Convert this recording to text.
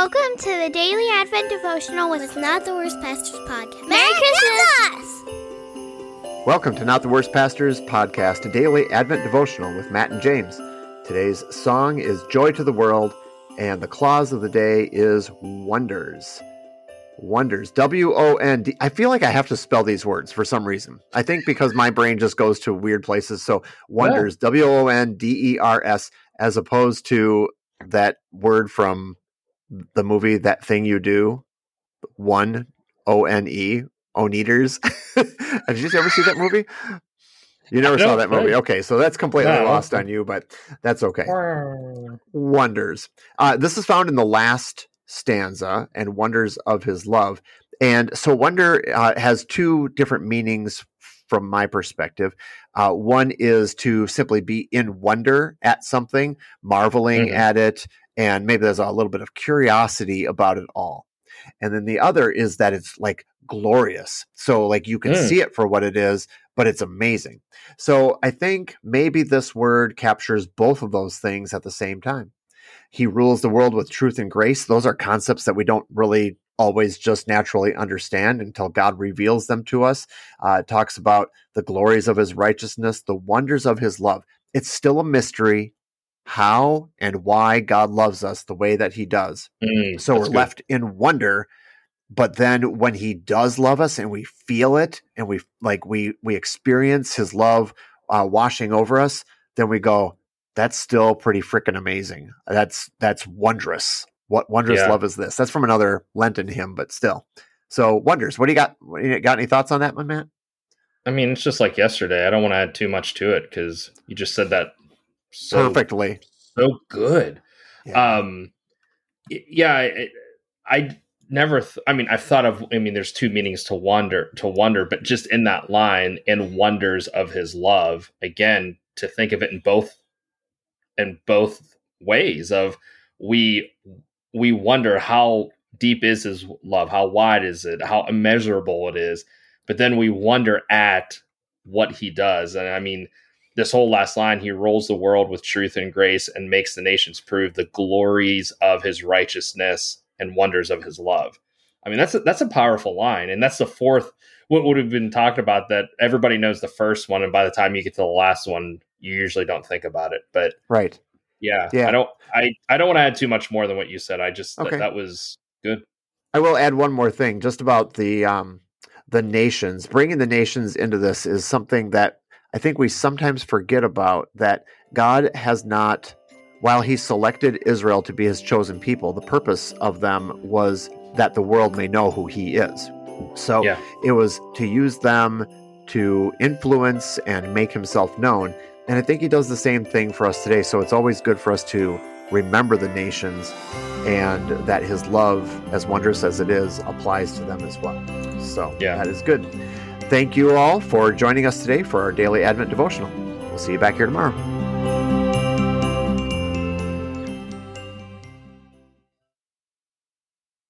Welcome to the Daily Advent Devotional with, Not the Worst Pastors Podcast. Merry Christmas! Welcome to Not the Worst Pastors Podcast, a daily Advent devotional with Matt and James. Today's song is Joy to the World, and the clause of the day is Wonders. Wonders. W O N D. I feel like I have to spell these words for some reason. I think because my brain just goes to weird places. So, Wonders, W O N D E R S, as opposed to that word from the movie That Thing You Do, one O N E, Oneders. Did you ever see that movie? You never saw that movie. Okay, so that's completely No. lost on you, but that's okay. Wonders. Uh, this is found in the last stanza and wonders of his love. And so, wonder uh, has two different meanings from my perspective. Uh, one is to simply be in wonder at something, marveling Mhm. at it, and maybe there's a little bit of curiosity about it all. And then the other is that it's like glorious. So, like, you can Mm. see it for what it is, but it's amazing. So, I think maybe this word captures both of those things at the same time. He rules the world with truth and grace. Those are concepts that we don't really always just naturally understand until God reveals them to us. Uh, it talks about the glories of his righteousness, the wonders of his love. It's still a mystery how and why God loves us the way that he does. Mm, So we're good. left in wonder. But then when he does love us and we feel it and we like we we experience his love uh, washing over us, then we go, that's still pretty freaking amazing. That's that's wondrous. What wondrous Yeah. love is this? That's from another Lenten hymn, but still. So wonders. What do you got? What, you got any thoughts on that, my man? I mean, it's just like yesterday. I don't want to add too much to it because you just said that so Perfectly. so good. Yeah. Um, yeah, I, I never. Th- I mean, I've thought of. I mean, there's two meanings to wonder. To wonder, but just in that line, and wonders of His love. Again, to think of it in both in both ways of we we wonder how deep is His love, how wide is it, how immeasurable it is, but then we wonder at what He does, and I mean this whole last line he rolls the world with truth and grace and makes the nations prove the glories of his righteousness and wonders of his love. I mean that's a, that's a powerful line. And that's the fourth what would have been talked about that everybody knows the first one. And by the time you get to the last one you usually don't think about it. But right. Yeah, Yeah. i don't i i don't want to add too much more than what you said i just Okay. that, that was good I will add one more thing just about the um, the nations. Bringing the nations into this is something that I think we sometimes forget about. That God has not, while He selected Israel to be His chosen people, the purpose of them was that the world may know who He is. So Yeah. it was to use them to influence and make Himself known. And I think He does the same thing for us today. So it's always good for us to remember the nations and that his love, as wondrous as it is, applies to them as well. So Yeah. that is good. Thank you all for joining us today for our daily Advent devotional. We'll see you back here tomorrow.